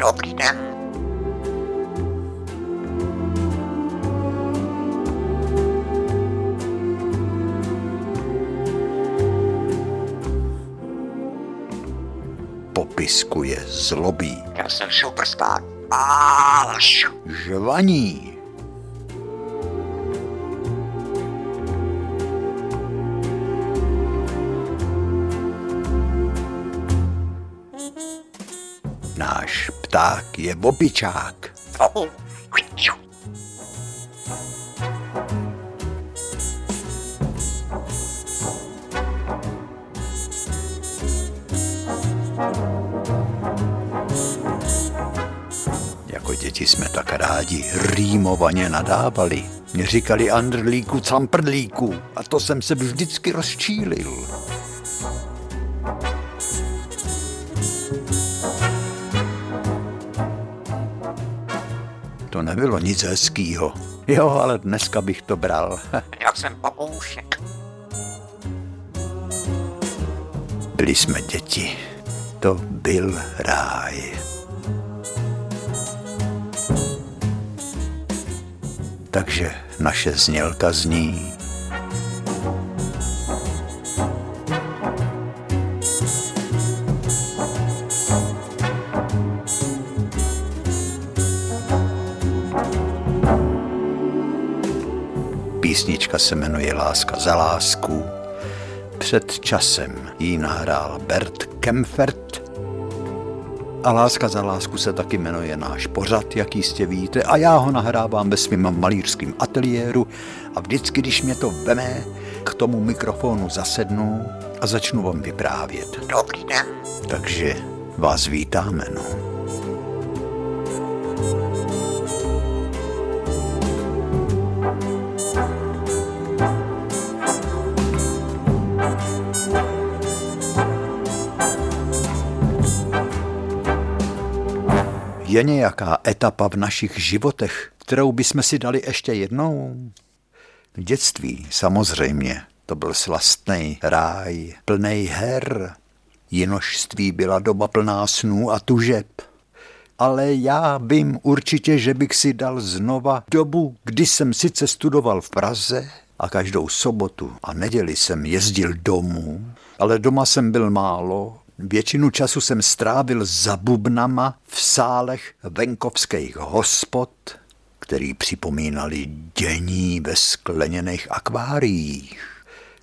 dobrý den. Popiskuje zlobí. Já jsem superstar. Až. Žvaní. Je opičák. Oh. Jako děti jsme tak rádi rýmovaně nadávali. Mě říkali Andrlíku, camprlíku a to jsem se vždycky rozčílil. To nebylo nic hezkýho. Jo, ale dneska bych to bral. Já jsem papoušek. Byli jsme děti. To byl ráj. Takže naše znělka zní se jmenuje Láska za lásku. Před časem ji nahrál Bert Kempfert a Láska za lásku se taky jmenuje náš pořad, jak jistě víte, a já ho nahrávám ve svém malířském ateliéru a vždycky, když mě to veme, k tomu mikrofonu zasednu a začnu vám vyprávět. Dobrý den. Takže vás vítáme, no. Je nějaká etapa v našich životech, kterou bychom si dali ještě jednou? V dětství samozřejmě, to byl slastný ráj, plný her. Jinožství byla doba plná snů a tužeb. Ale já vím určitě, že bych si dal znova dobu, kdy jsem sice studoval v Praze a každou sobotu a neděli jsem jezdil domů, ale doma jsem byl málo, Většinu času jsem strávil za bubnama v sálech venkovských hospod, který připomínali dění ve skleněných akváriích.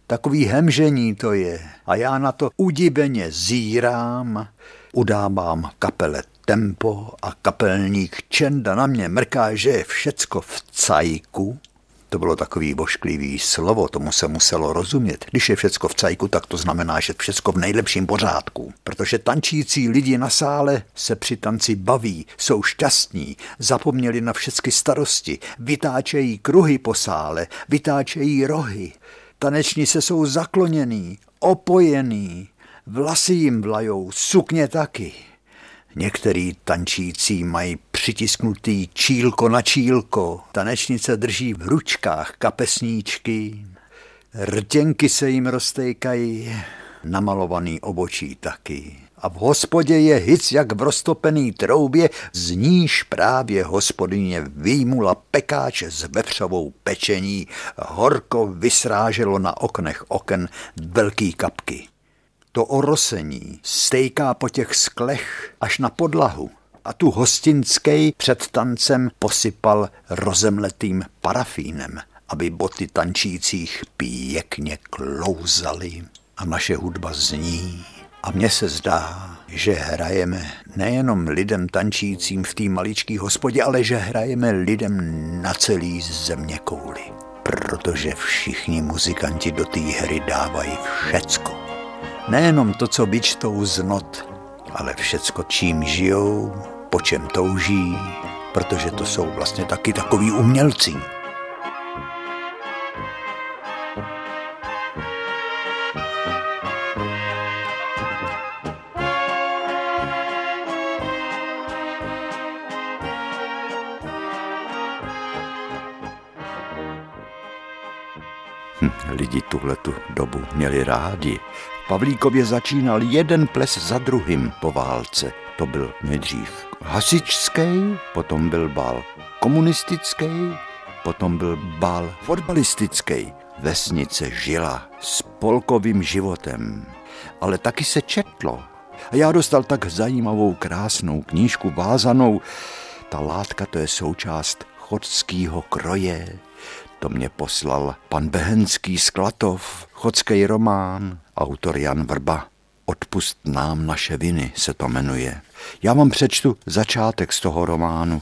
Takový hemžení to je a já na to udiveně zírám, udávám kapele tempo a kapelník Čenda na mě mrká, že je všecko v cajku, to bylo takový bošklivý slovo, tomu se muselo rozumět. Když je všecko v cajku, tak to znamená, že všecko v nejlepším pořádku. Protože tančící lidi na sále se při tanci baví, jsou šťastní, zapomněli na všechny starosti, vytáčejí kruhy po sále, vytáčejí rohy. Tanečnice jsou zakloněný, opojený, vlasy jim vlajou, sukně taky. Některý tančící mají přitisknutý čílko na čílko, tanečnice drží v ručkách kapesníčky, rtěnky se jim roztejkají, namalovaný obočí taky. A v hospodě je hic jak v roztopený troubě, z níž právě hospodyně výjmula pekáče s vepřovou pečení, horko vysráželo na oknech oken velký kapky. To orosení stejká po těch sklech až na podlahu a tu hostinskej před tancem posypal rozemletým parafínem, aby boty tančících pěkně klouzaly a naše hudba zní. A mně se zdá, že hrajeme nejenom lidem tančícím v té maličké hospodě, ale že hrajeme lidem na celý země kouli. Protože všichni muzikanti do té hry dávají všecko. Nejenom to, co vyčtou z not, ale všecko, čím žijou, po čem touží, protože to jsou vlastně taky takový umělci. Hm, lidi tuhle tu dobu měli rádi Pavlíkově začínal jeden ples za druhým po válce. To byl nejdřív hasičský, potom byl bál komunistický, potom byl bál fotbalistický. Vesnice žila spolkovým životem, ale taky se četlo. A já dostal tak zajímavou, krásnou knížku vázanou. Ta látka to je součást chodského kroje. To mě poslal pan Behenský z Klatov, chodský román, autor Jan Vrba. Odpust nám naše viny se to jmenuje. Já vám přečtu začátek z toho románu.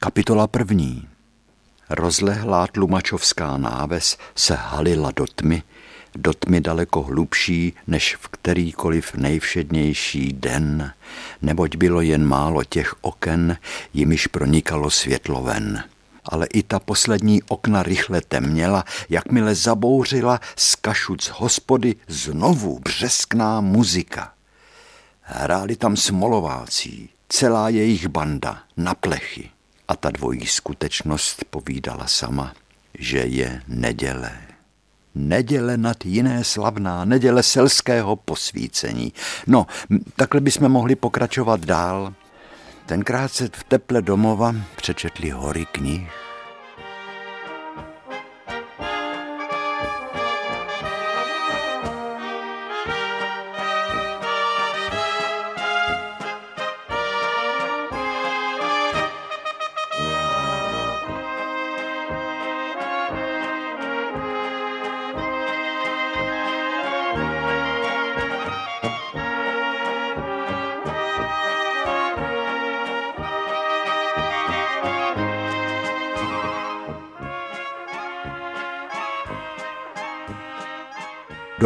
Kapitola první. Rozlehlá tlumačovská náves se halila do tmy, do tmy daleko hlubší než v kterýkoliv nejvšednější den, neboť bylo jen málo těch oken, jimiž pronikalo světlo ven. Ale i ta poslední okna rychle temněla, jakmile zabouřila z kašuc hospody znovu břeskná muzika. Hráli tam smolovácí, celá jejich banda, na plechy. A ta dvojí skutečnost povídala sama, že je neděle. Neděle nad jiné slavná, neděle selského posvícení. No, takhle bychom mohli pokračovat dál. Tenkrát se v teple domova přečetli hory knih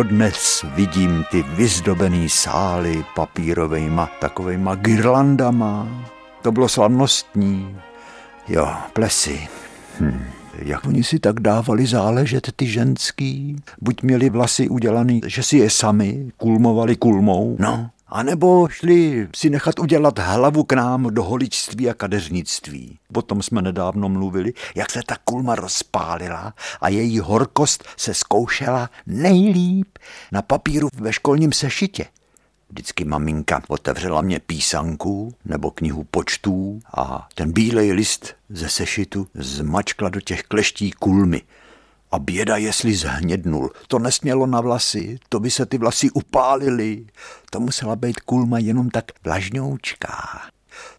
Dodnes vidím ty vyzdobený sály papírovejma takovejma girlandama. To bylo slavnostní. Jo, plesy. Hm. Jak oni si tak dávali záležet, ty ženský? Buď měli vlasy udělaný, že si je sami kulmovali kulmou, no, a nebo šli si nechat udělat hlavu k nám do holičství a kadeřnictví. O tom jsme nedávno mluvili, jak se ta kulma rozpálila a její horkost se zkoušela nejlíp na papíru ve školním sešitě. Vždycky maminka otevřela mě písanku nebo knihu počtů a ten bílej list ze sešitu zmačkla do těch kleští kulmy – a běda, jestli zhnědnul. To nesmělo na vlasy, to by se ty vlasy upálily. To musela být kulma jenom tak vlažňoučká.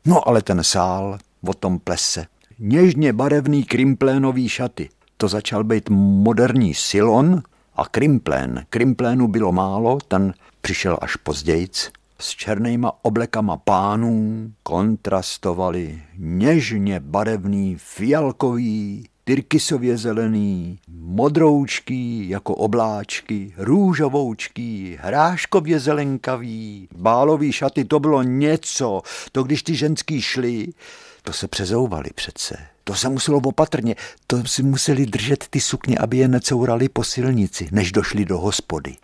No ale ten sál, o tom plese. Něžně barevný krimplénový šaty. To začal být moderní silon a krimplén. Krimplénu bylo málo, ten přišel až pozdějc. S černýma oblekama pánů kontrastovali něžně barevný fialkový tyrkysově zelený, modroučký jako obláčky, růžovoučký, hráškově zelenkavý, bálový šaty, to bylo něco. To když ty ženský šli, to se přezouvali přece. To se muselo opatrně, to si museli držet ty sukně, aby je necourali po silnici, než došli do hospody.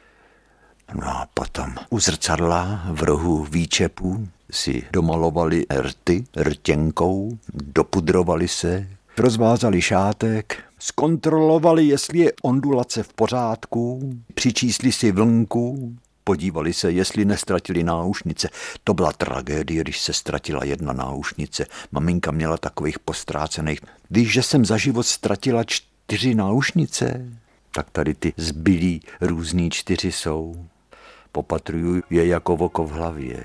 No a potom u zrcadla v rohu výčepů si domalovali rty rtěnkou, dopudrovali se, rozvázali šátek, zkontrolovali, jestli je ondulace v pořádku, přičísli si vlnku, podívali se, jestli nestratili náušnice. To byla tragédie, když se ztratila jedna náušnice. Maminka měla takových postrácených. Víš, že jsem za život ztratila čtyři náušnice? Tak tady ty zbylí různý čtyři jsou. Popatruju je jako voko v hlavě.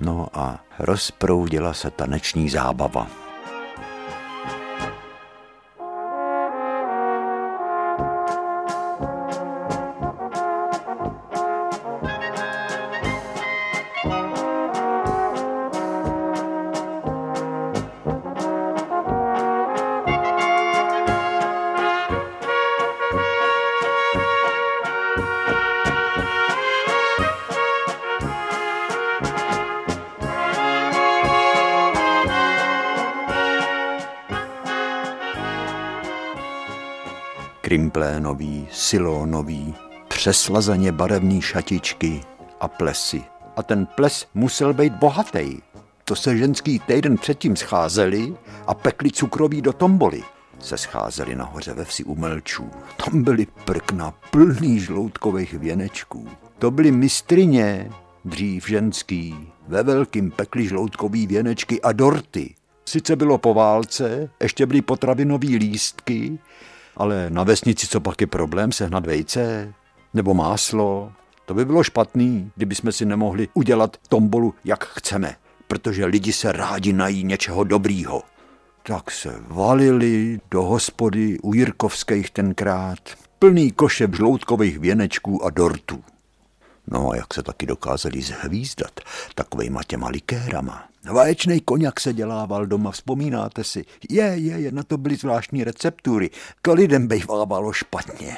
No a rozproudila se taneční zábava. Krimplénový, silónový, přeslazeně barevný šatičky a plesy. A ten ples musel být bohatý. To se ženský týden předtím scházeli a pekli cukroví do tomboly. Se scházeli nahoře ve vsi umelčů. Tam byly prkna plný žloutkových věnečků. To byly mistrině, dřív ženský, ve velkým pekli žloutkový věnečky a dorty. Sice bylo po válce, ještě byly potravinový lístky, ale na vesnici co pak je problém sehnat vejce nebo máslo. To by bylo špatný, kdyby jsme si nemohli udělat tombolu, jak chceme, protože lidi se rádi nají něčeho dobrýho. Tak se valili do hospody u Jirkovských tenkrát, plný koše žloutkových věnečků a dortů. No a jak se taky dokázali zhvízdat takovejma těma likérama. Vaječnej koněk se dělával doma, vzpomínáte si? Je, je, je, na to byly zvláštní receptury. K lidem bejvávalo špatně.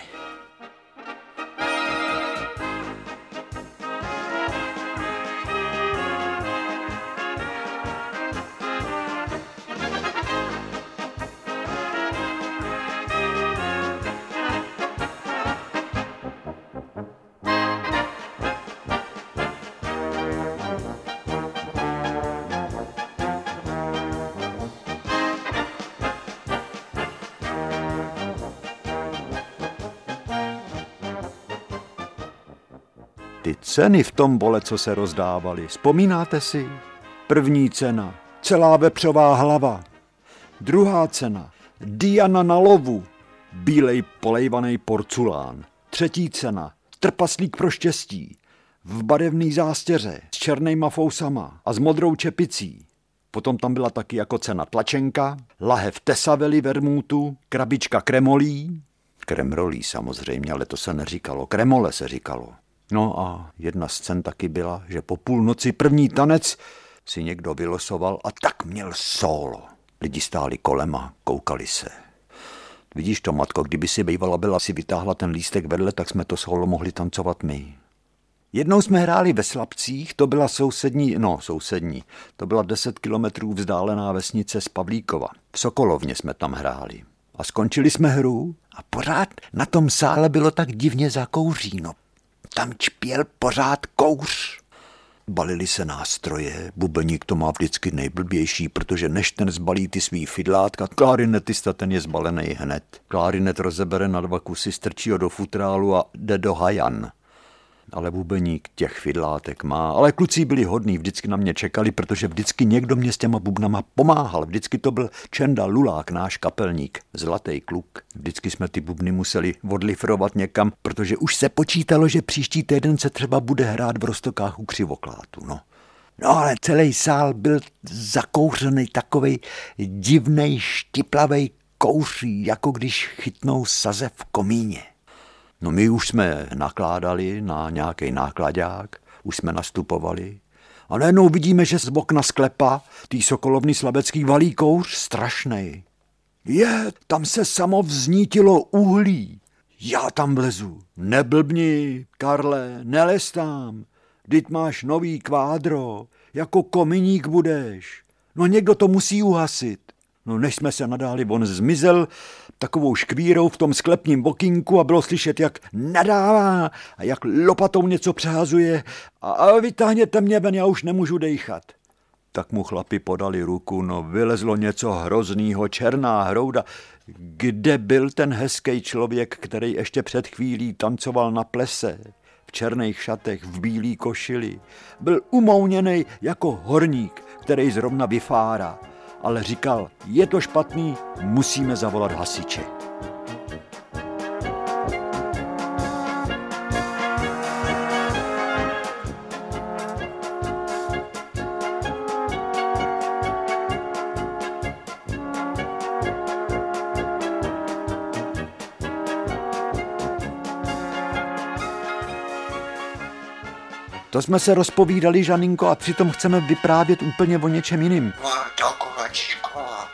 Ty ceny v tom bole, co se rozdávaly, vzpomínáte si? První cena, celá vepřová hlava. Druhá cena, Diana na lovu, bílej polejvaný porculán. Třetí cena, trpaslík pro štěstí, v barevný zástěře, s černýma fousama a s modrou čepicí. Potom tam byla taky jako cena tlačenka, lahev tesavely vermútu, krabička kremolí, kremrolí samozřejmě, ale to se neříkalo, kremole se říkalo. No a jedna z cen taky byla, že po půlnoci první tanec si někdo vylosoval a tak měl solo. Lidi stáli kolem a koukali se. Vidíš to, matko, kdyby si bývala byla si vytáhla ten lístek vedle, tak jsme to solo mohli tancovat my. Jednou jsme hráli ve Slabcích, to byla sousední, no sousední, to byla 10 kilometrů vzdálená vesnice z Pavlíkova. V Sokolovně jsme tam hráli. A skončili jsme hru a pořád na tom sále bylo tak divně zakouříno. Tam čpěl pořád kouř. Balili se nástroje, bubeník to má vždycky nejblbější, protože než ten zbalí ty svý fidlátka, klarinetista ten je zbalený hned. Klarinet rozebere na dva kusy, strčí ho do futrálu a jde do hajan ale bubeník těch fidlátek má. Ale kluci byli hodní, vždycky na mě čekali, protože vždycky někdo mě s těma bubnama pomáhal. Vždycky to byl Čenda Lulák, náš kapelník, zlatý kluk. Vždycky jsme ty bubny museli odlifrovat někam, protože už se počítalo, že příští týden se třeba bude hrát v Rostokách u křivoklátu. No. No ale celý sál byl zakouřený takovej divnej, štiplavej kouří, jako když chytnou saze v komíně. No my už jsme nakládali na nějaký nákladák, už jsme nastupovali a najednou vidíme, že z okna sklepa tý sokolovný slabecký valí kouř strašnej. Je, tam se samo vznítilo uhlí. Já tam vlezu. Neblbni, Karle, nelez tam. Vždyť máš nový kvádro, jako kominík budeš. No někdo to musí uhasit. No než jsme se nadáli, on zmizel takovou škvírou v tom sklepním bokinku a bylo slyšet, jak nadává a jak lopatou něco přehazuje a, a vytáhněte mě ven, já už nemůžu dejchat. Tak mu chlapi podali ruku, no vylezlo něco hroznýho, černá hrouda. Kde byl ten hezký člověk, který ještě před chvílí tancoval na plese? V černých šatech, v bílý košili. Byl umouněný jako horník, který zrovna vyfárá ale říkal, je to špatný, musíme zavolat hasiče. To jsme se rozpovídali, Žaninko, a přitom chceme vyprávět úplně o něčem jiným. No,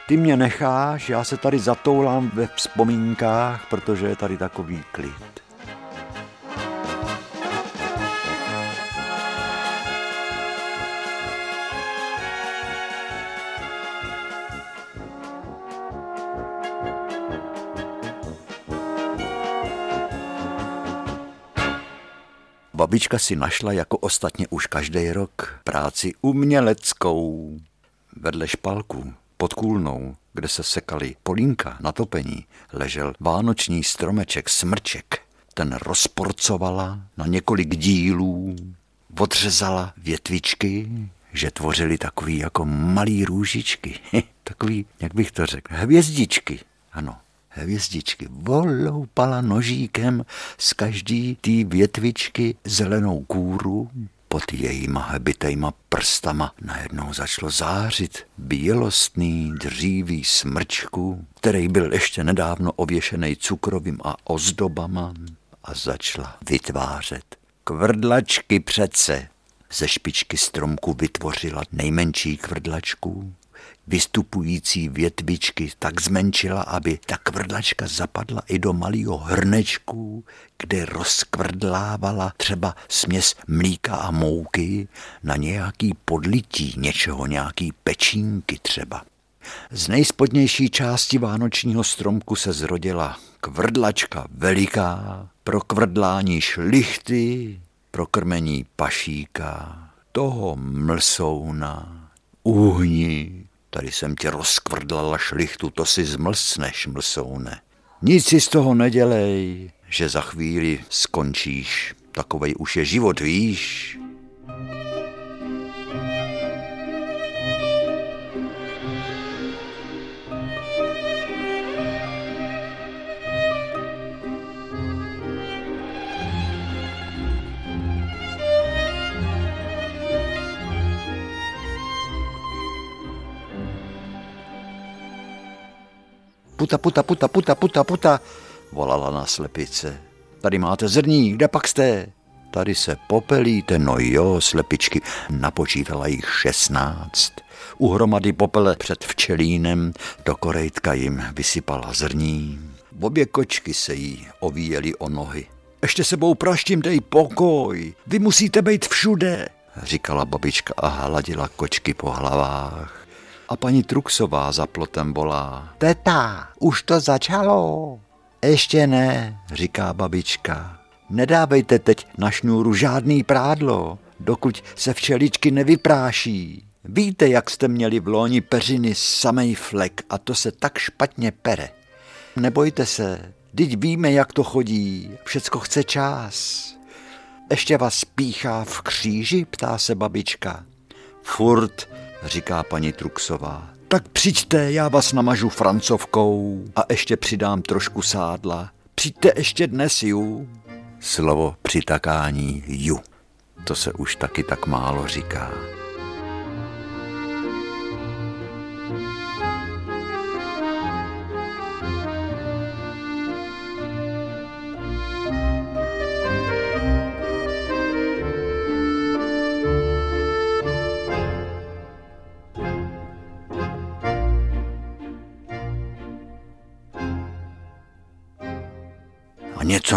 Ty mě necháš, já se tady zatoulám ve vzpomínkách, protože je tady takový klid. Babička si našla jako ostatně už každý rok práci uměleckou. Vedle špalku pod kůlnou, kde se sekaly polínka na topení, ležel vánoční stromeček smrček. ten rozporcovala na několik dílů, odřezala větvičky, že tvořili takový jako malý růžičky, takový, jak bych to řekl, hvězdičky, ano, hvězdičky. Voloupala nožíkem z každý té větvičky zelenou kůru, pod jejíma hebitejma prstama najednou začalo zářit bělostný dřívý smrčku, který byl ještě nedávno ověšený cukrovým a ozdobama a začala vytvářet kvrdlačky přece. Ze špičky stromku vytvořila nejmenší kvrdlačku, vystupující větvičky tak zmenšila, aby ta kvrdlačka zapadla i do malého hrnečku, kde rozkvrdlávala třeba směs mlíka a mouky na nějaký podlití něčeho, nějaký pečínky třeba. Z nejspodnější části vánočního stromku se zrodila kvrdlačka veliká, pro kvrdlání šlichty, pro krmení pašíka, toho mlsouna, uhni, Tady jsem ti rozkvrdlala šlichtu, to si zmlsneš, mlsoune. Nic si z toho nedělej, že za chvíli skončíš. Takovej už je život, víš. Puta, puta, puta, puta, puta, puta, volala na slepice. Tady máte zrní, kde pak jste? Tady se popelíte, no jo, slepičky, napočítala jich šestnáct. Uhromady popele před včelínem do korejtka jim vysypala zrní. Obě kočky se jí ovíjely o nohy. Ještě sebou praštím dej pokoj, vy musíte být všude, říkala babička a hladila kočky po hlavách. A paní Truxová za plotem volá. Teta, už to začalo. Ještě ne, říká babička. Nedávejte teď na šňůru žádný prádlo, dokud se včeličky nevypráší. Víte, jak jste měli v loni peřiny samej flek a to se tak špatně pere. Nebojte se, teď víme, jak to chodí, všecko chce čas. Ještě vás píchá v kříži, ptá se babička. Furt říká paní Truxová. Tak přijďte, já vás namažu francovkou a ještě přidám trošku sádla. Přijďte ještě dnes, ju. Slovo přitakání ju. To se už taky tak málo říká.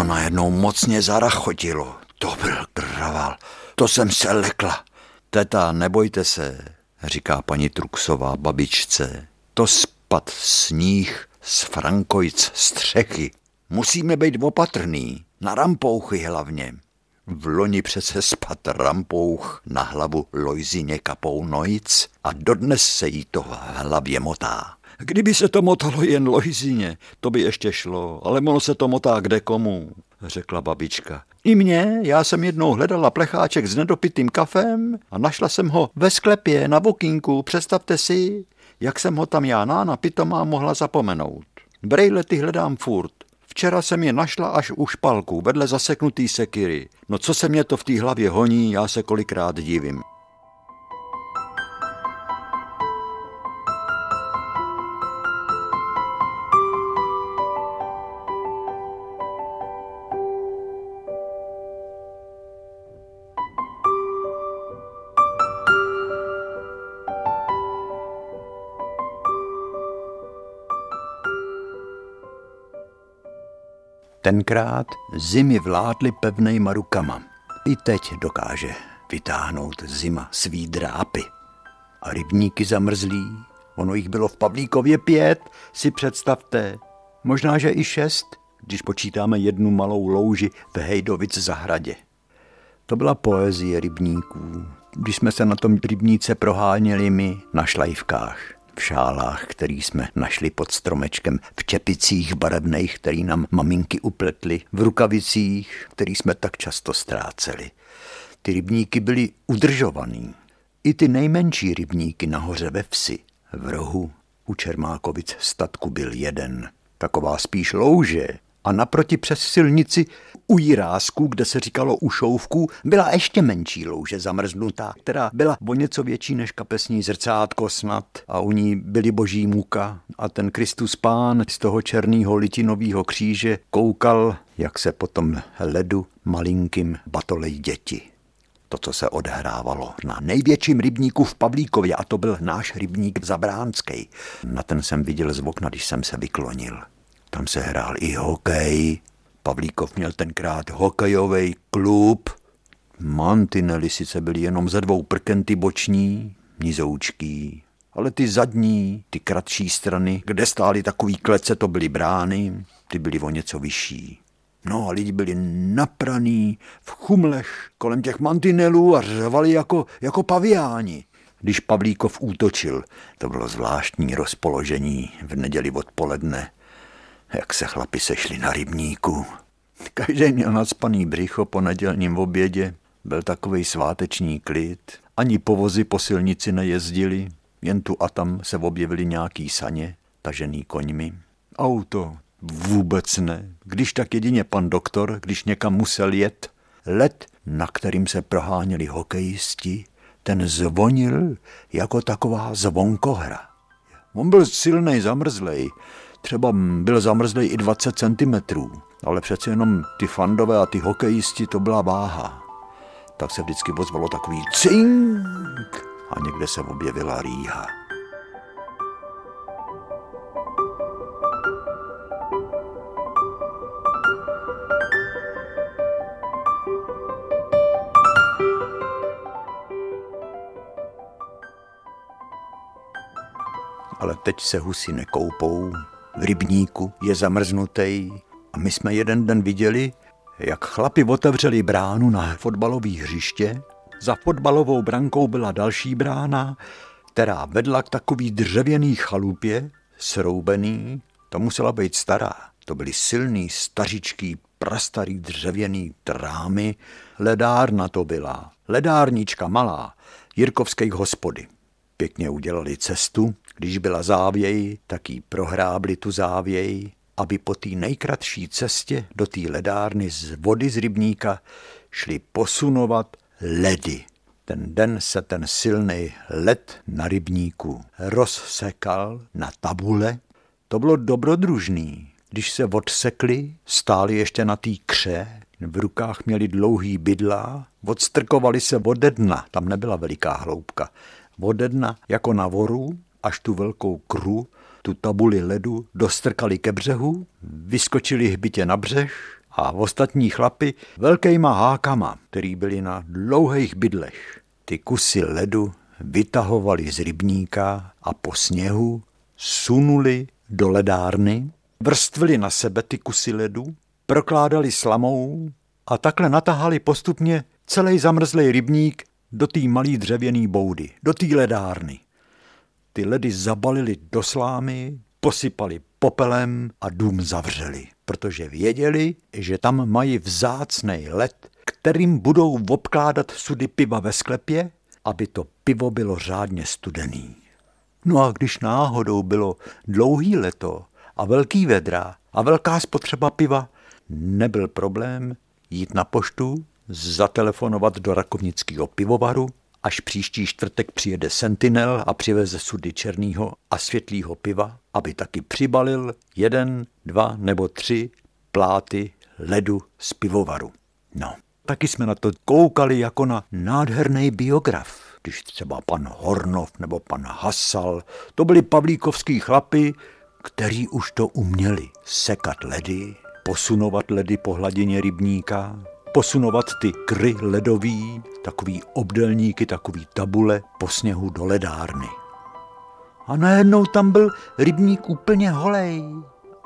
Něco najednou mocně zarachotilo. To byl kraval. To jsem se lekla. Teta, nebojte se, říká paní Truxová babičce. To spad sníh z Frankojc střechy. Musíme být opatrný, na rampouchy hlavně. V loni přece spad rampouch na hlavu Lojzině kapou Nojic a dodnes se jí to v hlavě motá. Kdyby se to motalo jen Lojzině, to by ještě šlo, ale ono se to motá kde komu, řekla babička. I mě, já jsem jednou hledala plecháček s nedopitým kafem a našla jsem ho ve sklepě na bokínku, představte si, jak jsem ho tam já nána pitomá mohla zapomenout. Brejlety hledám furt. Včera jsem je našla až u špalku, vedle zaseknutý sekiry. No co se mě to v té hlavě honí, já se kolikrát divím. Tenkrát zimy vládly pevnejma rukama. I teď dokáže vytáhnout zima svý drápy. A rybníky zamrzlí, ono jich bylo v Pavlíkově pět, si představte. Možná, že i šest, když počítáme jednu malou louži v Hejdovic zahradě. To byla poezie rybníků, když jsme se na tom rybníce proháněli my na šlajvkách. V šálách, který jsme našli pod stromečkem, v čepicích barevných, který nám maminky upletly, v rukavicích, který jsme tak často ztráceli. Ty rybníky byly udržovaný. I ty nejmenší rybníky nahoře ve vsi, v rohu, u Čermákovic statku byl jeden. Taková spíš louže, a naproti přes silnici u Jirásku, kde se říkalo u byla ještě menší louže zamrznutá, která byla o něco větší než kapesní zrcátko snad a u ní byly boží muka a ten Kristus pán z toho černého litinového kříže koukal, jak se potom ledu malinkým batolej děti to, co se odhrávalo na největším rybníku v Pavlíkově, a to byl náš rybník Zabránský. Na ten jsem viděl z okna, když jsem se vyklonil. Tam se hrál i hokej. Pavlíkov měl tenkrát hokejový klub. Mantinely sice byly jenom ze dvou prkenty boční, nizoučký, ale ty zadní, ty kratší strany, kde stály takový klece, to byly brány, ty byly o něco vyšší. No a lidi byli napraný v chumlech kolem těch mantinelů a řvali jako, jako paviáni. Když Pavlíkov útočil, to bylo zvláštní rozpoložení v neděli odpoledne jak se chlapi sešli na rybníku. Každý měl nadspaný břicho po nedělním obědě, byl takový sváteční klid, ani povozy po silnici nejezdili, jen tu a tam se objevily nějaký saně, tažený koňmi. Auto vůbec ne, když tak jedině pan doktor, když někam musel jet. Let, na kterým se proháněli hokejisti, ten zvonil jako taková zvonkohra. On byl silnej, zamrzlej, třeba byl zamrzlý i 20 cm, ale přece jenom ty fandové a ty hokejisti to byla váha. Tak se vždycky ozvalo takový cink a někde se objevila rýha. ale teď se husy nekoupou, v rybníku je zamrznutý a my jsme jeden den viděli, jak chlapi otevřeli bránu na fotbalové hřiště. Za fotbalovou brankou byla další brána, která vedla k takový dřevěný chalupě, sroubený, to musela být stará. To byly silný, stařičký, prastarý dřevěný trámy. Ledárna to byla, ledárnička malá, Jirkovských hospody. Pěkně udělali cestu, když byla závěj, tak jí prohrábli tu závěj, aby po té nejkratší cestě do té ledárny z vody z rybníka šli posunovat ledy. Ten den se ten silný led na rybníku rozsekal na tabule. To bylo dobrodružný. Když se odsekli, stáli ještě na té kře, v rukách měli dlouhý bydla, odstrkovali se ode dna, tam nebyla veliká hloubka, ode dna jako na voru až tu velkou kru, tu tabuli ledu, dostrkali ke břehu, vyskočili hbitě na břeh a ostatní chlapy velkýma hákama, který byli na dlouhých bydlech. Ty kusy ledu vytahovali z rybníka a po sněhu sunuli do ledárny, vrstvili na sebe ty kusy ledu, prokládali slamou a takhle natahali postupně celý zamrzlý rybník do té malý dřevěný boudy, do té ledárny. Ty ledy zabalili do slámy, posypali popelem a dům zavřeli, protože věděli, že tam mají vzácný led, kterým budou obkládat sudy piva ve sklepě, aby to pivo bylo řádně studený. No a když náhodou bylo dlouhý leto a velký vedra a velká spotřeba piva, nebyl problém jít na poštu, zatelefonovat do rakovnického pivovaru Až příští čtvrtek přijede Sentinel a přiveze sudy černého a světlého piva, aby taky přibalil jeden, dva nebo tři pláty ledu z pivovaru. No, taky jsme na to koukali jako na nádherný biograf. Když třeba pan Hornov nebo pan Hasal, to byli pavlíkovský chlapy, kteří už to uměli. Sekat ledy, posunovat ledy po hladině rybníka, posunovat ty kry ledový, takový obdelníky, takový tabule po sněhu do ledárny. A najednou tam byl rybník úplně holej,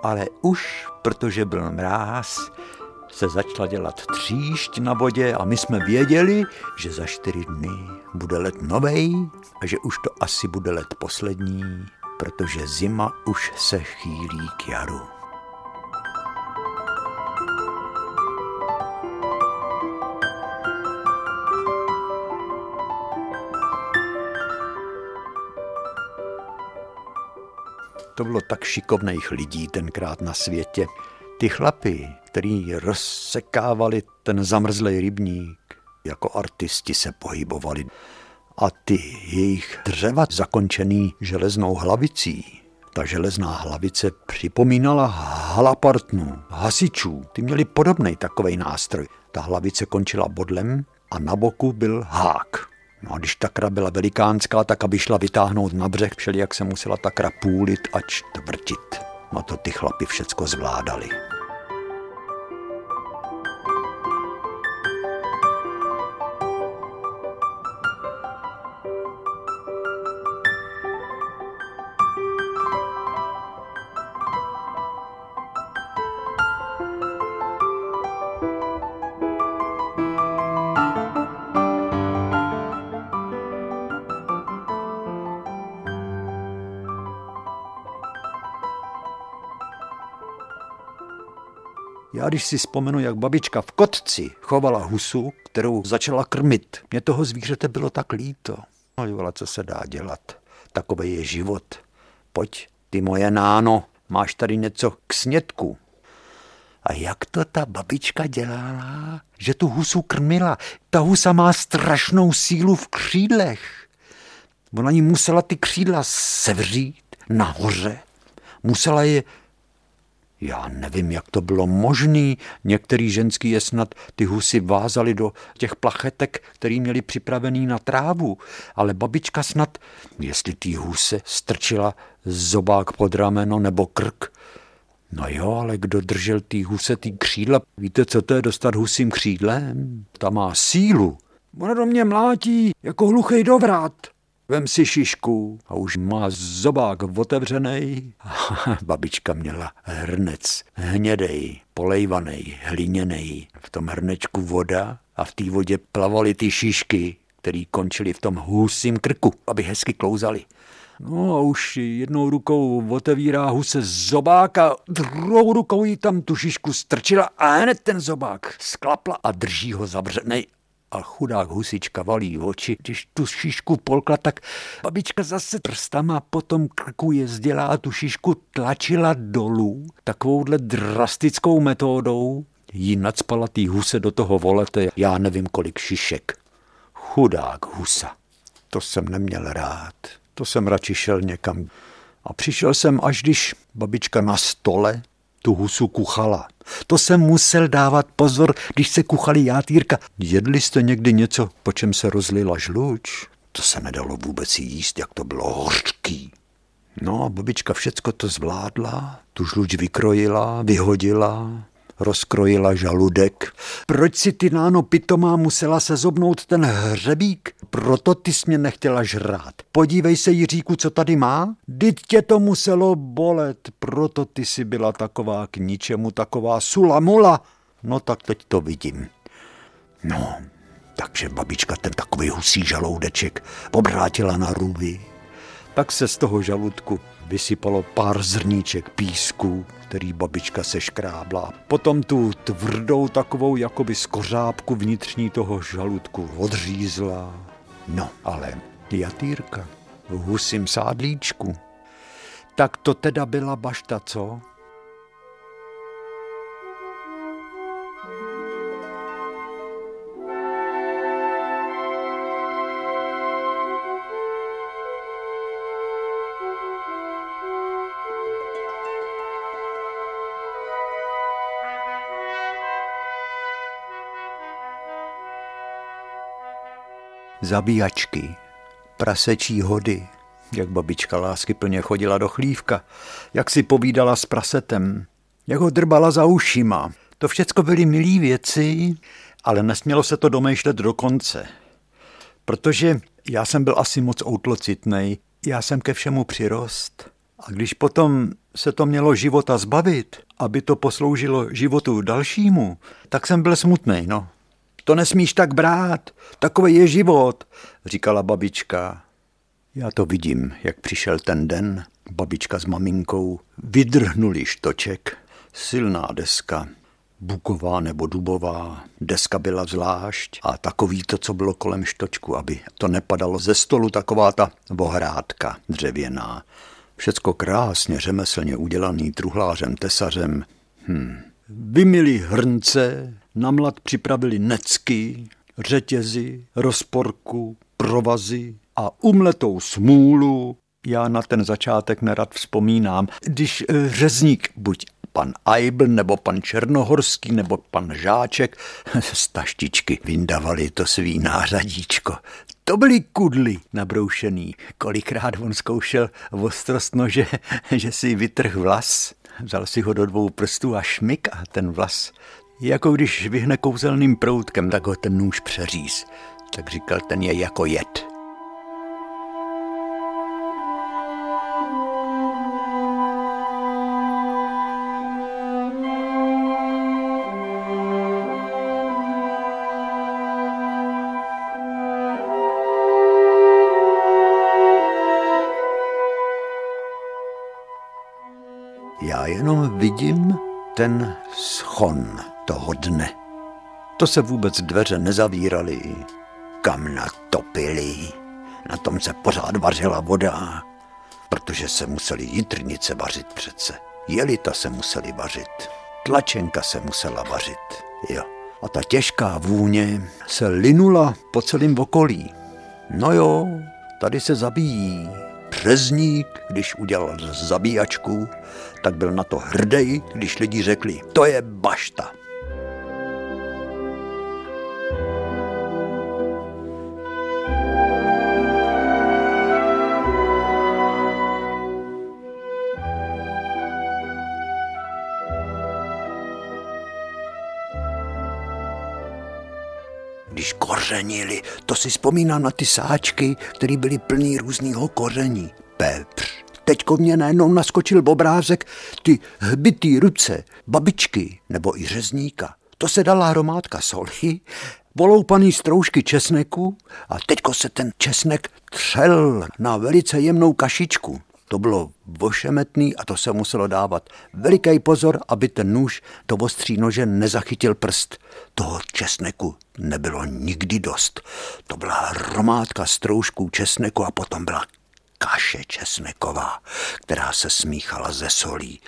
ale už, protože byl mráz, se začala dělat tříšť na vodě a my jsme věděli, že za čtyři dny bude let novej a že už to asi bude let poslední, protože zima už se chýlí k jaru. To bylo tak šikovných lidí tenkrát na světě. Ty chlapy, který rozsekávali ten zamrzlý rybník, jako artisti se pohybovali. A ty jejich dřeva zakončený železnou hlavicí, ta železná hlavice připomínala halapartnu, hasičů. Ty měli podobný takový nástroj. Ta hlavice končila bodlem a na boku byl hák. No a když ta kra byla velikánská, tak aby šla vytáhnout na břeh, jak se musela ta kra půlit a čtvrtit. No to ty chlapi všecko zvládali. Já když si vzpomenu, jak babička v kotci chovala husu, kterou začala krmit, mě toho zvířete bylo tak líto. No, co se dá dělat? Takový je život. Pojď, ty moje náno, máš tady něco k snědku. A jak to ta babička dělala, že tu husu krmila? Ta husa má strašnou sílu v křídlech. Ona ní musela ty křídla sevřít nahoře. Musela je já nevím, jak to bylo možný. Některý ženský je snad ty husy vázali do těch plachetek, který měli připravený na trávu. Ale babička snad, jestli ty huse strčila zobák pod rameno nebo krk. No jo, ale kdo držel ty huse, ty křídla? Víte, co to je dostat husím křídlem? Ta má sílu. Ona do mě mlátí jako hluchý dovrát. Vem si šišku a už má zobák otevřený. Babička měla hrnec, hnědej, polejvaný, hliněný. V tom hrnečku voda a v té vodě plavaly ty šišky, které končily v tom husím krku, aby hezky klouzaly. No a už jednou rukou otevírá huse zobák a druhou rukou jí tam tu šišku strčila a hned ten zobák sklapla a drží ho zavřený a chudák husička valí oči. Když tu šišku polkla, tak babička zase prstama po tom krku jezdila a tu šišku tlačila dolů takovouhle drastickou metodou. Jí nadspala tý huse do toho volete, já nevím kolik šišek. Chudák husa. To jsem neměl rád. To jsem radši šel někam. A přišel jsem, až když babička na stole tu husu kuchala. To jsem musel dávat pozor, když se kuchali játýrka. Jedli jste někdy něco, po čem se rozlila žluč? To se nedalo vůbec jíst, jak to bylo hořký. No a babička všecko to zvládla, tu žluč vykrojila, vyhodila, rozkrojila žaludek. Proč si ty náno pitomá musela se zobnout ten hřebík? Proto ty jsi mě nechtěla žrát. Podívej se, Jiříku, co tady má? Dyť tě to muselo bolet, proto ty si byla taková k ničemu, taková sulamula. No tak teď to vidím. No, takže babička ten takový husí žaloudeček obrátila na růvy. Tak se z toho žaludku vysypalo pár zrníček písku, který babička se škrábla. Potom tu tvrdou takovou jakoby skořápku vnitřní toho žaludku odřízla. No, ale jatýrka v husím sádlíčku. Tak to teda byla bašta, co? Zabíjačky, prasečí hody, jak babička lásky plně chodila do chlívka, jak si povídala s prasetem, jak ho drbala za ušima. To všecko byly milý věci, ale nesmělo se to domýšlet do konce. Protože já jsem byl asi moc outlocitnej, já jsem ke všemu přirost A když potom se to mělo života zbavit, aby to posloužilo životu dalšímu, tak jsem byl smutný, no. To nesmíš tak brát, takový je život, říkala babička. Já to vidím, jak přišel ten den, babička s maminkou vydrhnuli štoček, silná deska, buková nebo dubová, deska byla zvlášť a takový to, co bylo kolem štočku, aby to nepadalo ze stolu, taková ta vohrádka dřevěná. Všecko krásně řemeslně udělaný truhlářem, tesařem. Hm. Vymili hrnce, na mlad připravili necky, řetězy, rozporku, provazy a umletou smůlu. Já na ten začátek nerad vzpomínám, když eh, řezník buď pan Eibl, nebo pan Černohorský, nebo pan Žáček z taštičky vyndavali to svý nářadíčko. To byly kudly nabroušený. Kolikrát on zkoušel ostrost nože, že si vytrh vlas, vzal si ho do dvou prstů a šmik a ten vlas, jako když vyhne kouzelným proutkem, tak ho ten nůž přeříz. Tak říkal, ten je jako jed. Já jenom vidím ten schon toho dne. To se vůbec dveře nezavíraly, kam natopili. Na tom se pořád vařila voda, protože se museli jitrnice vařit přece. Jelita se museli vařit, tlačenka se musela vařit, jo. A ta těžká vůně se linula po celém okolí. No jo, tady se zabíjí, řezník, když udělal zabíjačku, tak byl na to hrdý, když lidi řekli, to je bašta. Kořenili. To si vzpomínám na ty sáčky, které byly plný různého koření. Pepř. Teďko mě najednou naskočil obrázek ty hbitý ruce, babičky nebo i řezníka. To se dala hromádka soli, voloupaný stroužky česneku a teďko se ten česnek třel na velice jemnou kašičku. To bylo vošemetný a to se muselo dávat veliký pozor, aby ten nůž to ostří nože nezachytil prst. Toho česneku nebylo nikdy dost. To byla hromádka stroužků česneku a potom byla kaše česneková, která se smíchala ze solí.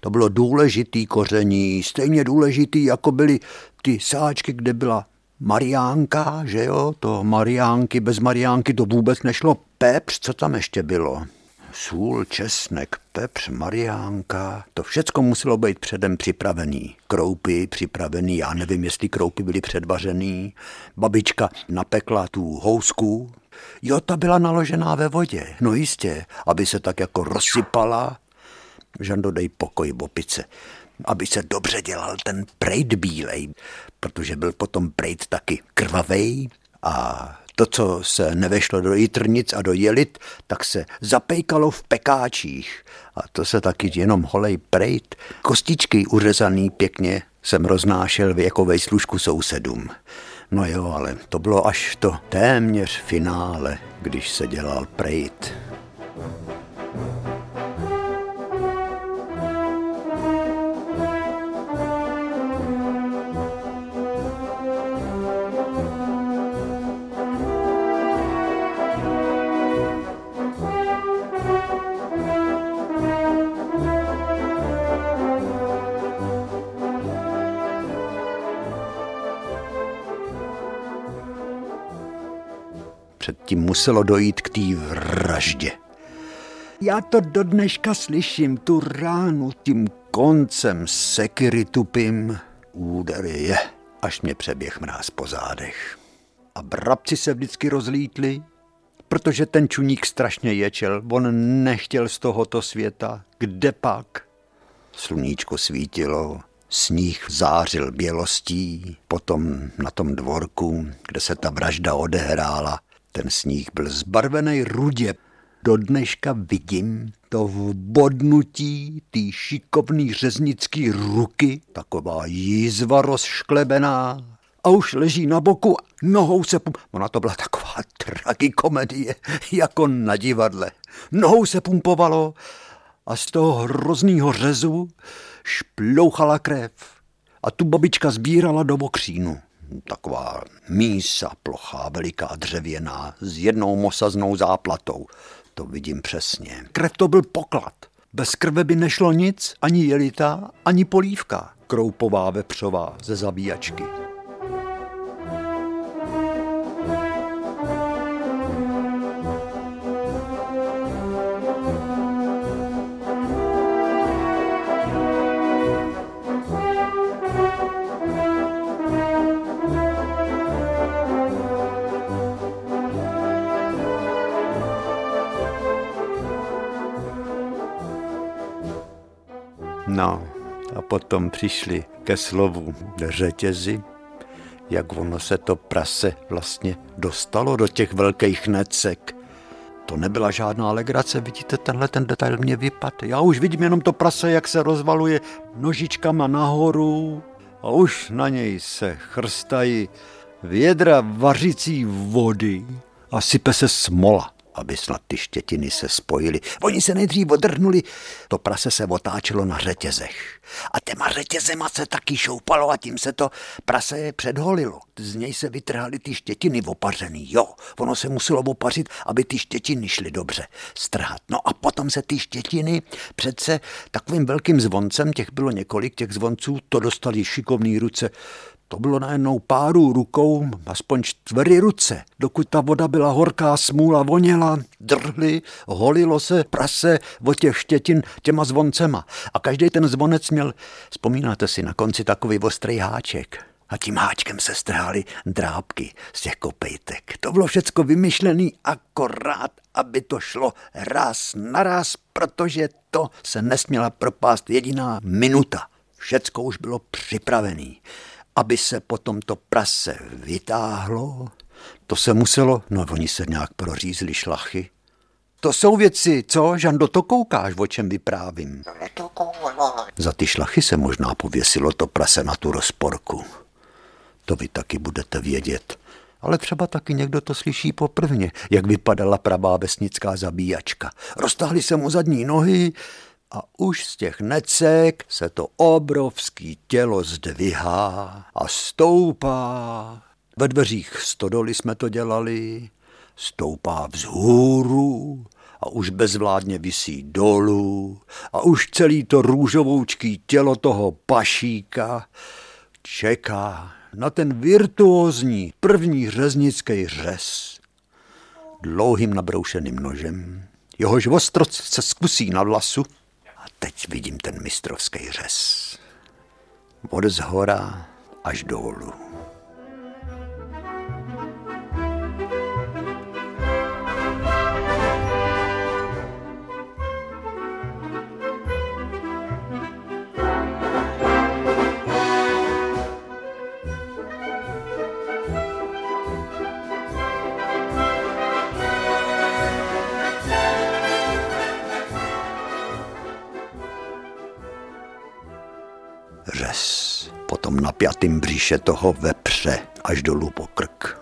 To bylo důležitý koření, stejně důležitý, jako byly ty sáčky, kde byla Mariánka, že jo, to Mariánky, bez Mariánky to vůbec nešlo. Pepř, co tam ještě bylo? Sůl, česnek, pepř, mariánka, to všecko muselo být předem připravený. Kroupy připravený, já nevím, jestli kroupy byly předvařený. Babička napekla tu housku, jo, ta byla naložená ve vodě, no jistě, aby se tak jako rozsypala. Žando, dej pokoj, bopice aby se dobře dělal ten prejt bílej, protože byl potom prejt taky krvavej a to, co se nevešlo do jitrnic a do jelit, tak se zapejkalo v pekáčích. A to se taky jenom holej prejt. Kostičky uřezaný pěkně jsem roznášel v jako služku sousedům. No jo, ale to bylo až to téměř finále, když se dělal prejt. Předtím muselo dojít k té vraždě. Já to do dneška slyším, tu ránu tím koncem sekiry tupím. Úder je, až mě přeběh mráz po zádech. A brabci se vždycky rozlítli, protože ten čuník strašně ječel, on nechtěl z tohoto světa. Kde pak? Sluníčko svítilo, sníh zářil bělostí, potom na tom dvorku, kde se ta vražda odehrála, ten sníh byl zbarvený rudě. Do dneška vidím to v bodnutí tý šikovný řeznický ruky, taková jízva rozšklebená, a už leží na boku, nohou se pum... Ona to byla taková tragikomedie, jako na divadle. Nohou se pumpovalo a z toho hroznýho řezu šplouchala krev. A tu babička sbírala do bokřínu. Taková mísa plochá, veliká dřevěná, s jednou mosaznou záplatou. To vidím přesně. Krev to byl poklad. Bez krve by nešlo nic, ani jelita, ani polívka. Kroupová vepřová ze zabíjačky. No a potom přišli ke slovu řetězy, jak ono se to prase vlastně dostalo do těch velkých necek. To nebyla žádná legrace, vidíte, tenhle ten detail mě vypad. Já už vidím jenom to prase, jak se rozvaluje nožičkama nahoru a už na něj se chrstají vědra vařící vody a sype se smola aby snad ty štětiny se spojily. Oni se nejdřív odrhnuli, to prase se otáčelo na řetězech. A těma řetězema se taky šoupalo a tím se to prase předholilo. Z něj se vytrhaly ty štětiny opařený. Jo, ono se muselo opařit, aby ty štětiny šly dobře strhat. No a potom se ty štětiny přece takovým velkým zvoncem, těch bylo několik těch zvonců, to dostali šikovný ruce to bylo najednou páru rukou, aspoň čtvery ruce. Dokud ta voda byla horká, smůla voněla, drhly, holilo se prase od těch štětin těma zvoncema. A každý ten zvonec měl, vzpomínáte si, na konci takový ostrý háček. A tím háčkem se strhály drápky z těch kopejtek. To bylo všecko vymyšlený akorát, aby to šlo raz na raz, protože to se nesměla propást jediná minuta. Všecko už bylo připravené aby se potom to prase vytáhlo, to se muselo, no oni se nějak prořízli šlachy. To jsou věci, co, Žando, to koukáš, o čem vyprávím. Za ty šlachy se možná pověsilo to prase na tu rozporku. To vy taky budete vědět. Ale třeba taky někdo to slyší poprvně, jak vypadala pravá vesnická zabíjačka. Roztahly se mu zadní nohy, a už z těch necek se to obrovský tělo zdvihá a stoupá. Ve dveřích stodoly jsme to dělali, stoupá vzhůru a už bezvládně visí dolů a už celý to růžovoučký tělo toho pašíka čeká na ten virtuózní první řeznický řez. Dlouhým nabroušeným nožem, jehož ostroc se zkusí na vlasu, teď vidím ten mistrovský řez. Od zhora až dolů. Napjatým bříše toho vepře až dolů po krk.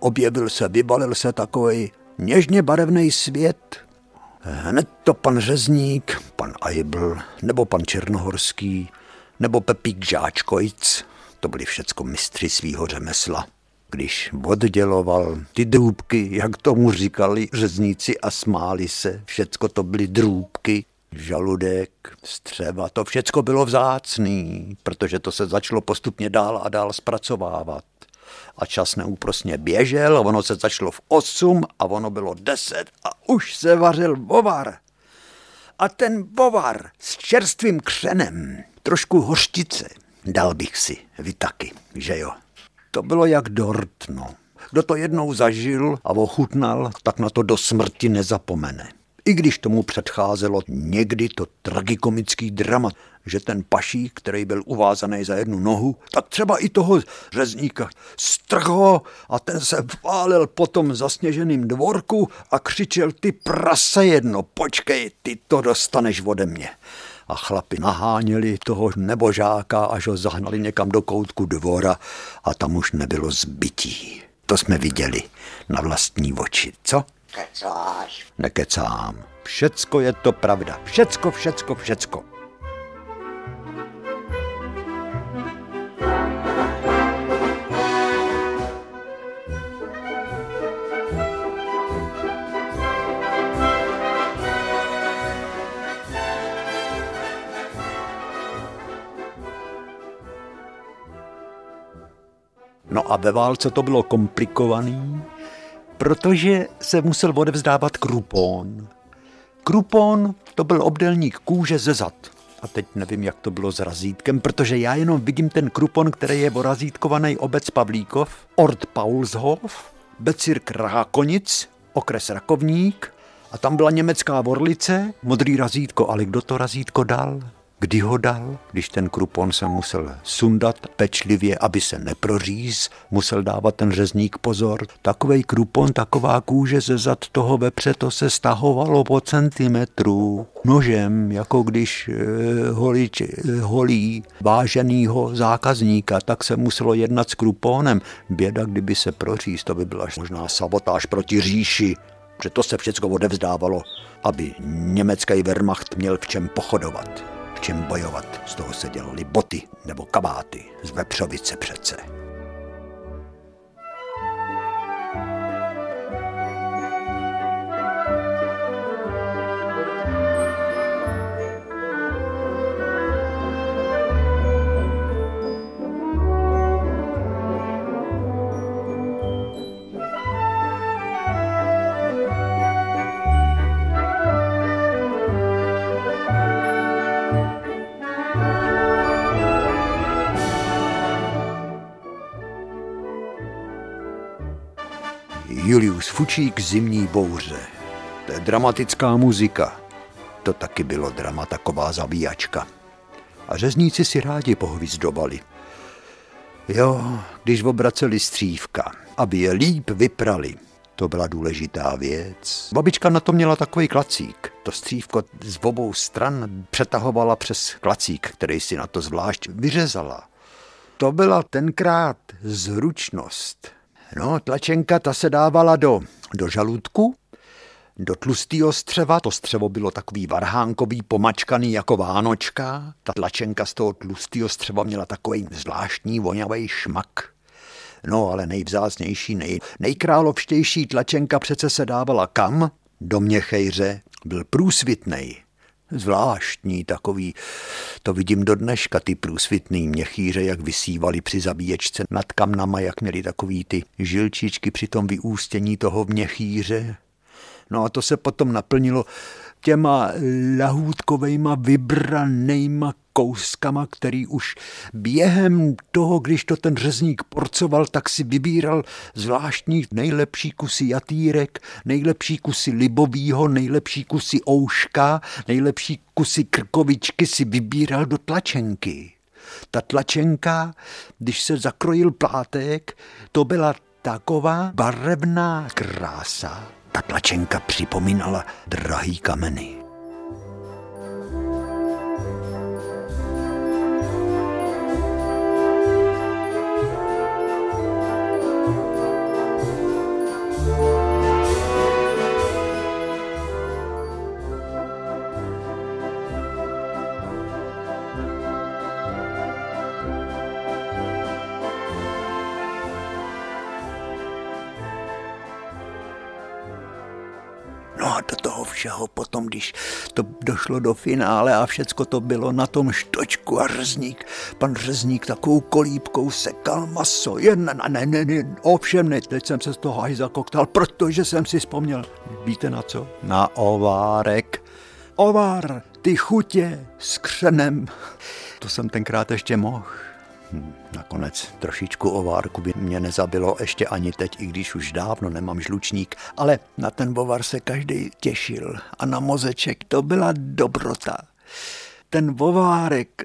Objevil se, vybalil se takový něžně barevný svět. Hned to pan Řezník, pan Aibl, nebo pan Černohorský, nebo Pepík Žáčkojc, to byli všecko mistři svýho řemesla. Když odděloval ty drůbky, jak tomu říkali řezníci a smáli se, všecko to byly drůbky, žaludek, střeva, to všecko bylo vzácný, protože to se začalo postupně dál a dál zpracovávat. A čas neúprosně běžel, ono se začalo v 8 a ono bylo 10 a už se vařil bovar. A ten bovar s čerstvým křenem, trošku hořtice, dal bych si, vy taky, že jo. To bylo jak dort, no. Kdo to jednou zažil a ochutnal, tak na to do smrti nezapomene. I když tomu předcházelo někdy to tragikomický drama, že ten pašík, který byl uvázaný za jednu nohu, tak třeba i toho řezníka strho a ten se válel po tom zasněženým dvorku a křičel, ty prase jedno, počkej, ty to dostaneš ode mě a chlapi naháněli toho nebožáka, až ho zahnali někam do koutku dvora a tam už nebylo zbytí. To jsme viděli na vlastní oči, co? Kecáš. Nekecám. Všecko je to pravda. Všecko, všecko, všecko. No a ve válce to bylo komplikovaný, protože se musel odevzdávat krupón. Krupón to byl obdelník kůže ze zad. A teď nevím, jak to bylo s razítkem, protože já jenom vidím ten krupon, který je orazítkovaný obec Pavlíkov, Ort Paulshof, Becirk Rákonic, okres Rakovník a tam byla německá Vorlice, modrý razítko, ale kdo to razítko dal? Kdy ho dal? Když ten krupon se musel sundat pečlivě, aby se neproříz, musel dávat ten řezník pozor. Takovej krupon, taková kůže ze zad toho vepře, to se stahovalo po centimetru nožem, jako když e, holič, e, holí váženýho zákazníka, tak se muselo jednat s kruponem. Běda, kdyby se proříz, to by byla možná sabotáž proti říši že to se všechno odevzdávalo, aby německý Wehrmacht měl v čem pochodovat čem bojovat. Z toho se dělaly boty nebo kabáty z vepřovice přece. Julius Fučík Zimní bouře. To je dramatická muzika. To taky bylo drama, taková zabíjačka. A řezníci si rádi pohvizdovali. Jo, když obraceli střívka, aby je líp vyprali, to byla důležitá věc. Babička na to měla takový klacík. To střívko z obou stran přetahovala přes klacík, který si na to zvlášť vyřezala. To byla tenkrát zručnost. No, tlačenka ta se dávala do, do žaludku, do tlustého střeva. To střevo bylo takový varhánkový, pomačkaný jako vánočka. Ta tlačenka z toho tlustého střeva měla takový zvláštní vonavý šmak. No, ale nejvzácnější, nej, nejkrálovštější tlačenka přece se dávala kam? Do Měchejře. Byl průsvitnej, Zvláštní takový, to vidím do dneška, ty průsvitný měchýře, jak vysívali při zabíječce nad kamnama, jak měli takový ty žilčičky při tom vyústění toho měchýře. No a to se potom naplnilo těma lahůdkovejma vybranýma kouskama, který už během toho, když to ten řezník porcoval, tak si vybíral zvláštní nejlepší kusy jatýrek, nejlepší kusy libovýho, nejlepší kusy ouška, nejlepší kusy krkovičky si vybíral do tlačenky. Ta tlačenka, když se zakrojil plátek, to byla taková barevná krása. Ta tlačenka připomínala drahý kameny. Všeho potom, když to došlo do finále a všecko to bylo na tom štočku a řezník, pan řezník takovou kolíbkou sekal maso. Jen, ne, ne, ne, ne, ovšem ne, teď jsem se z toho aj zakoktal, protože jsem si vzpomněl, víte na co? Na ovárek. Ovár, ty chutě s křenem. To jsem tenkrát ještě mohl. Hm, nakonec trošičku ovárku by mě nezabilo ještě ani teď, i když už dávno nemám žlučník, ale na ten bovar se každý těšil a na mozeček to byla dobrota. Ten bovárek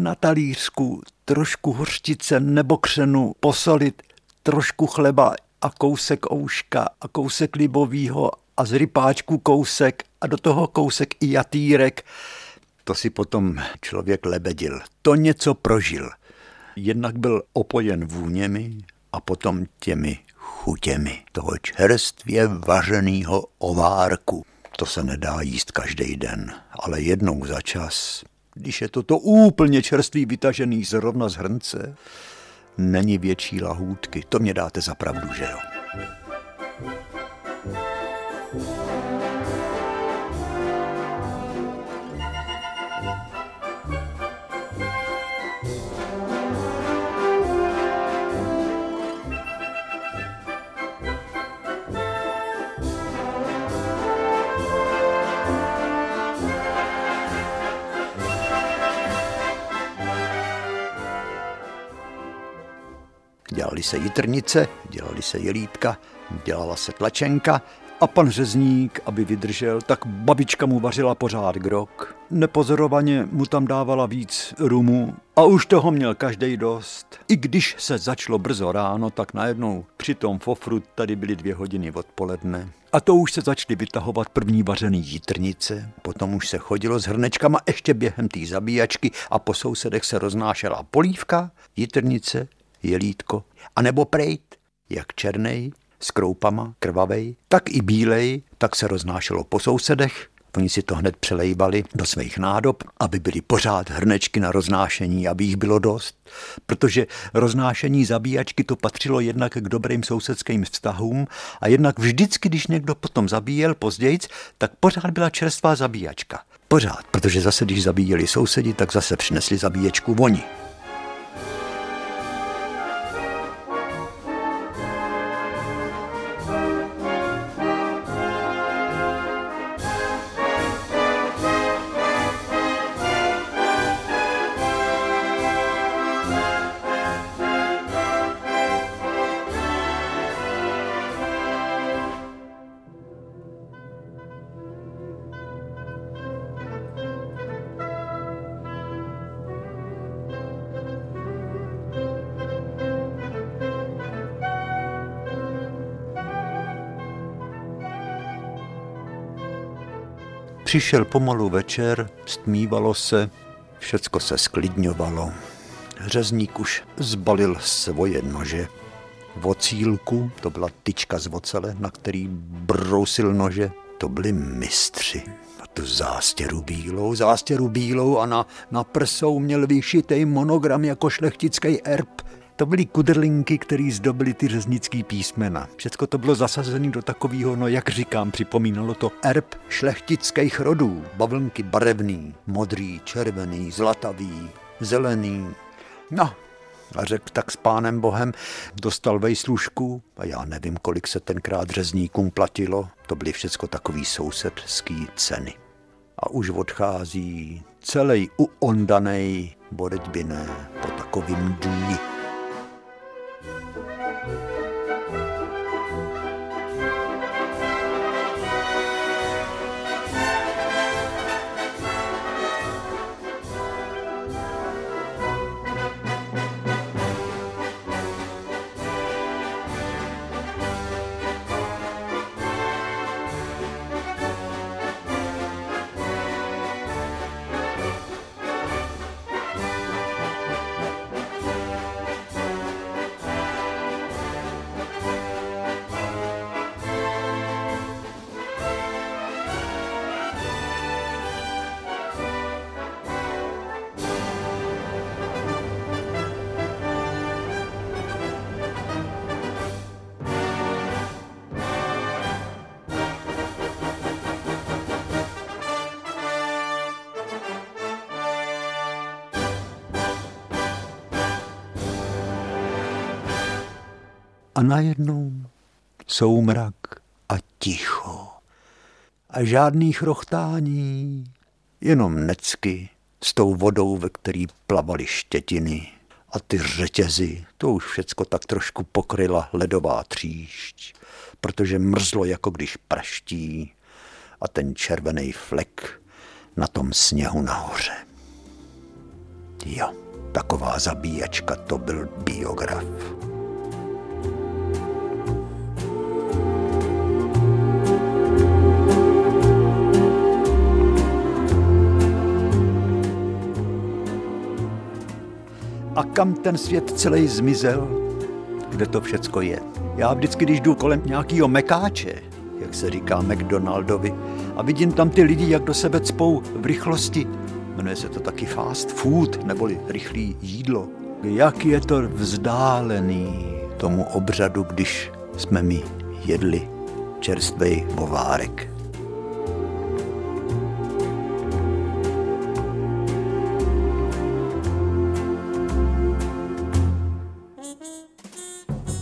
na talířku, trošku hořčice nebo křenu, posolit, trošku chleba a kousek ouška a kousek libovýho a z rypáčku kousek a do toho kousek i jatýrek. To si potom člověk lebedil. To něco prožil. Jednak byl opojen vůněmi a potom těmi chutěmi toho čerstvě vařeného ovárku. To se nedá jíst každý den, ale jednou za čas, když je toto úplně čerstvý vytažený zrovna z hrnce, není větší lahůdky. To mě dáte za pravdu, že jo? Dělali se jitrnice, dělali se jelítka, dělala se tlačenka a pan řezník, aby vydržel, tak babička mu vařila pořád grok. Nepozorovaně mu tam dávala víc rumu a už toho měl každý dost. I když se začalo brzo ráno, tak najednou při tom fofru tady byly dvě hodiny odpoledne. A to už se začaly vytahovat první vařený jitrnice, potom už se chodilo s hrnečkama ještě během té zabíjačky a po sousedech se roznášela polívka, jitrnice, jelítko, anebo prejt, jak černej, s kroupama, krvavej, tak i bílej, tak se roznášelo po sousedech. Oni si to hned přelejbali do svých nádob, aby byly pořád hrnečky na roznášení, aby jich bylo dost. Protože roznášení zabíjačky to patřilo jednak k dobrým sousedským vztahům a jednak vždycky, když někdo potom zabíjel později, tak pořád byla čerstvá zabíjačka. Pořád, protože zase, když zabíjeli sousedi, tak zase přinesli zabíječku oni. Přišel pomalu večer, stmívalo se, všecko se sklidňovalo. Řezník už zbalil svoje nože. Vocílku, to byla tyčka z vocele, na který brousil nože, to byli mistři. A tu zástěru bílou, zástěru bílou a na, na prsou měl vyšitej monogram jako šlechtický erb. To byly kudrlinky, které zdobily ty řeznický písmena. Všecko to bylo zasazené do takového, no jak říkám, připomínalo to erb šlechtických rodů. Bavlnky barevný, modrý, červený, zlatavý, zelený. No, a řekl tak s pánem Bohem, dostal vejslužku a já nevím, kolik se tenkrát řezníkům platilo. To byly všecko takový sousedský ceny. A už odchází celý uondanej borečbiné po takovým dní. A najednou soumrak a ticho. A žádný chrochtání, jenom necky s tou vodou, ve který plavaly štětiny A ty řetězy, to už všecko tak trošku pokryla ledová tříšť, protože mrzlo jako když praští a ten červený flek na tom sněhu nahoře. Jo, taková zabíjačka to byl biograf. A kam ten svět celý zmizel? Kde to všecko je? Já vždycky, když jdu kolem nějakého mekáče, jak se říká McDonaldovi, a vidím tam ty lidi, jak do sebe cpou v rychlosti, jmenuje se to taky fast food, neboli rychlý jídlo. Jak je to vzdálený tomu obřadu, když jsme mi jedli čerstvý bovárek.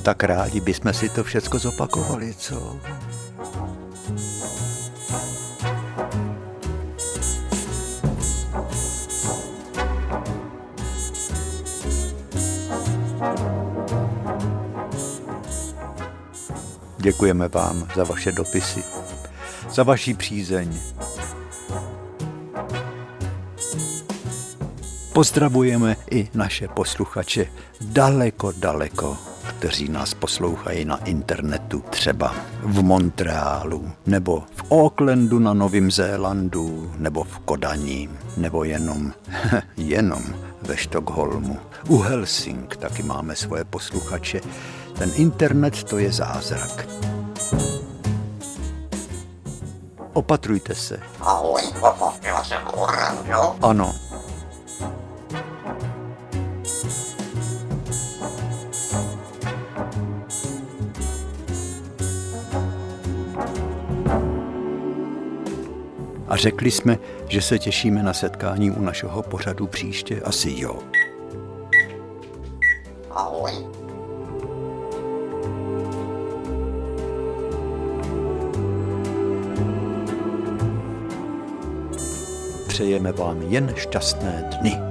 Tak rádi bychom si to všecko zopakovali, co? Děkujeme vám za vaše dopisy, za vaši přízeň. Pozdravujeme i naše posluchače daleko, daleko, kteří nás poslouchají na internetu, třeba v Montrealu, nebo v Aucklandu na Novém Zélandu, nebo v Kodani, nebo jenom, jenom ve Štokholmu. U Helsing taky máme svoje posluchače. Ten internet to je zázrak. Opatrujte se. Ahoj, já jsem? Ano. A řekli jsme, že se těšíme na setkání u našeho pořadu příště. Asi jo. Ahoj. Přejeme vám jen šťastné dny.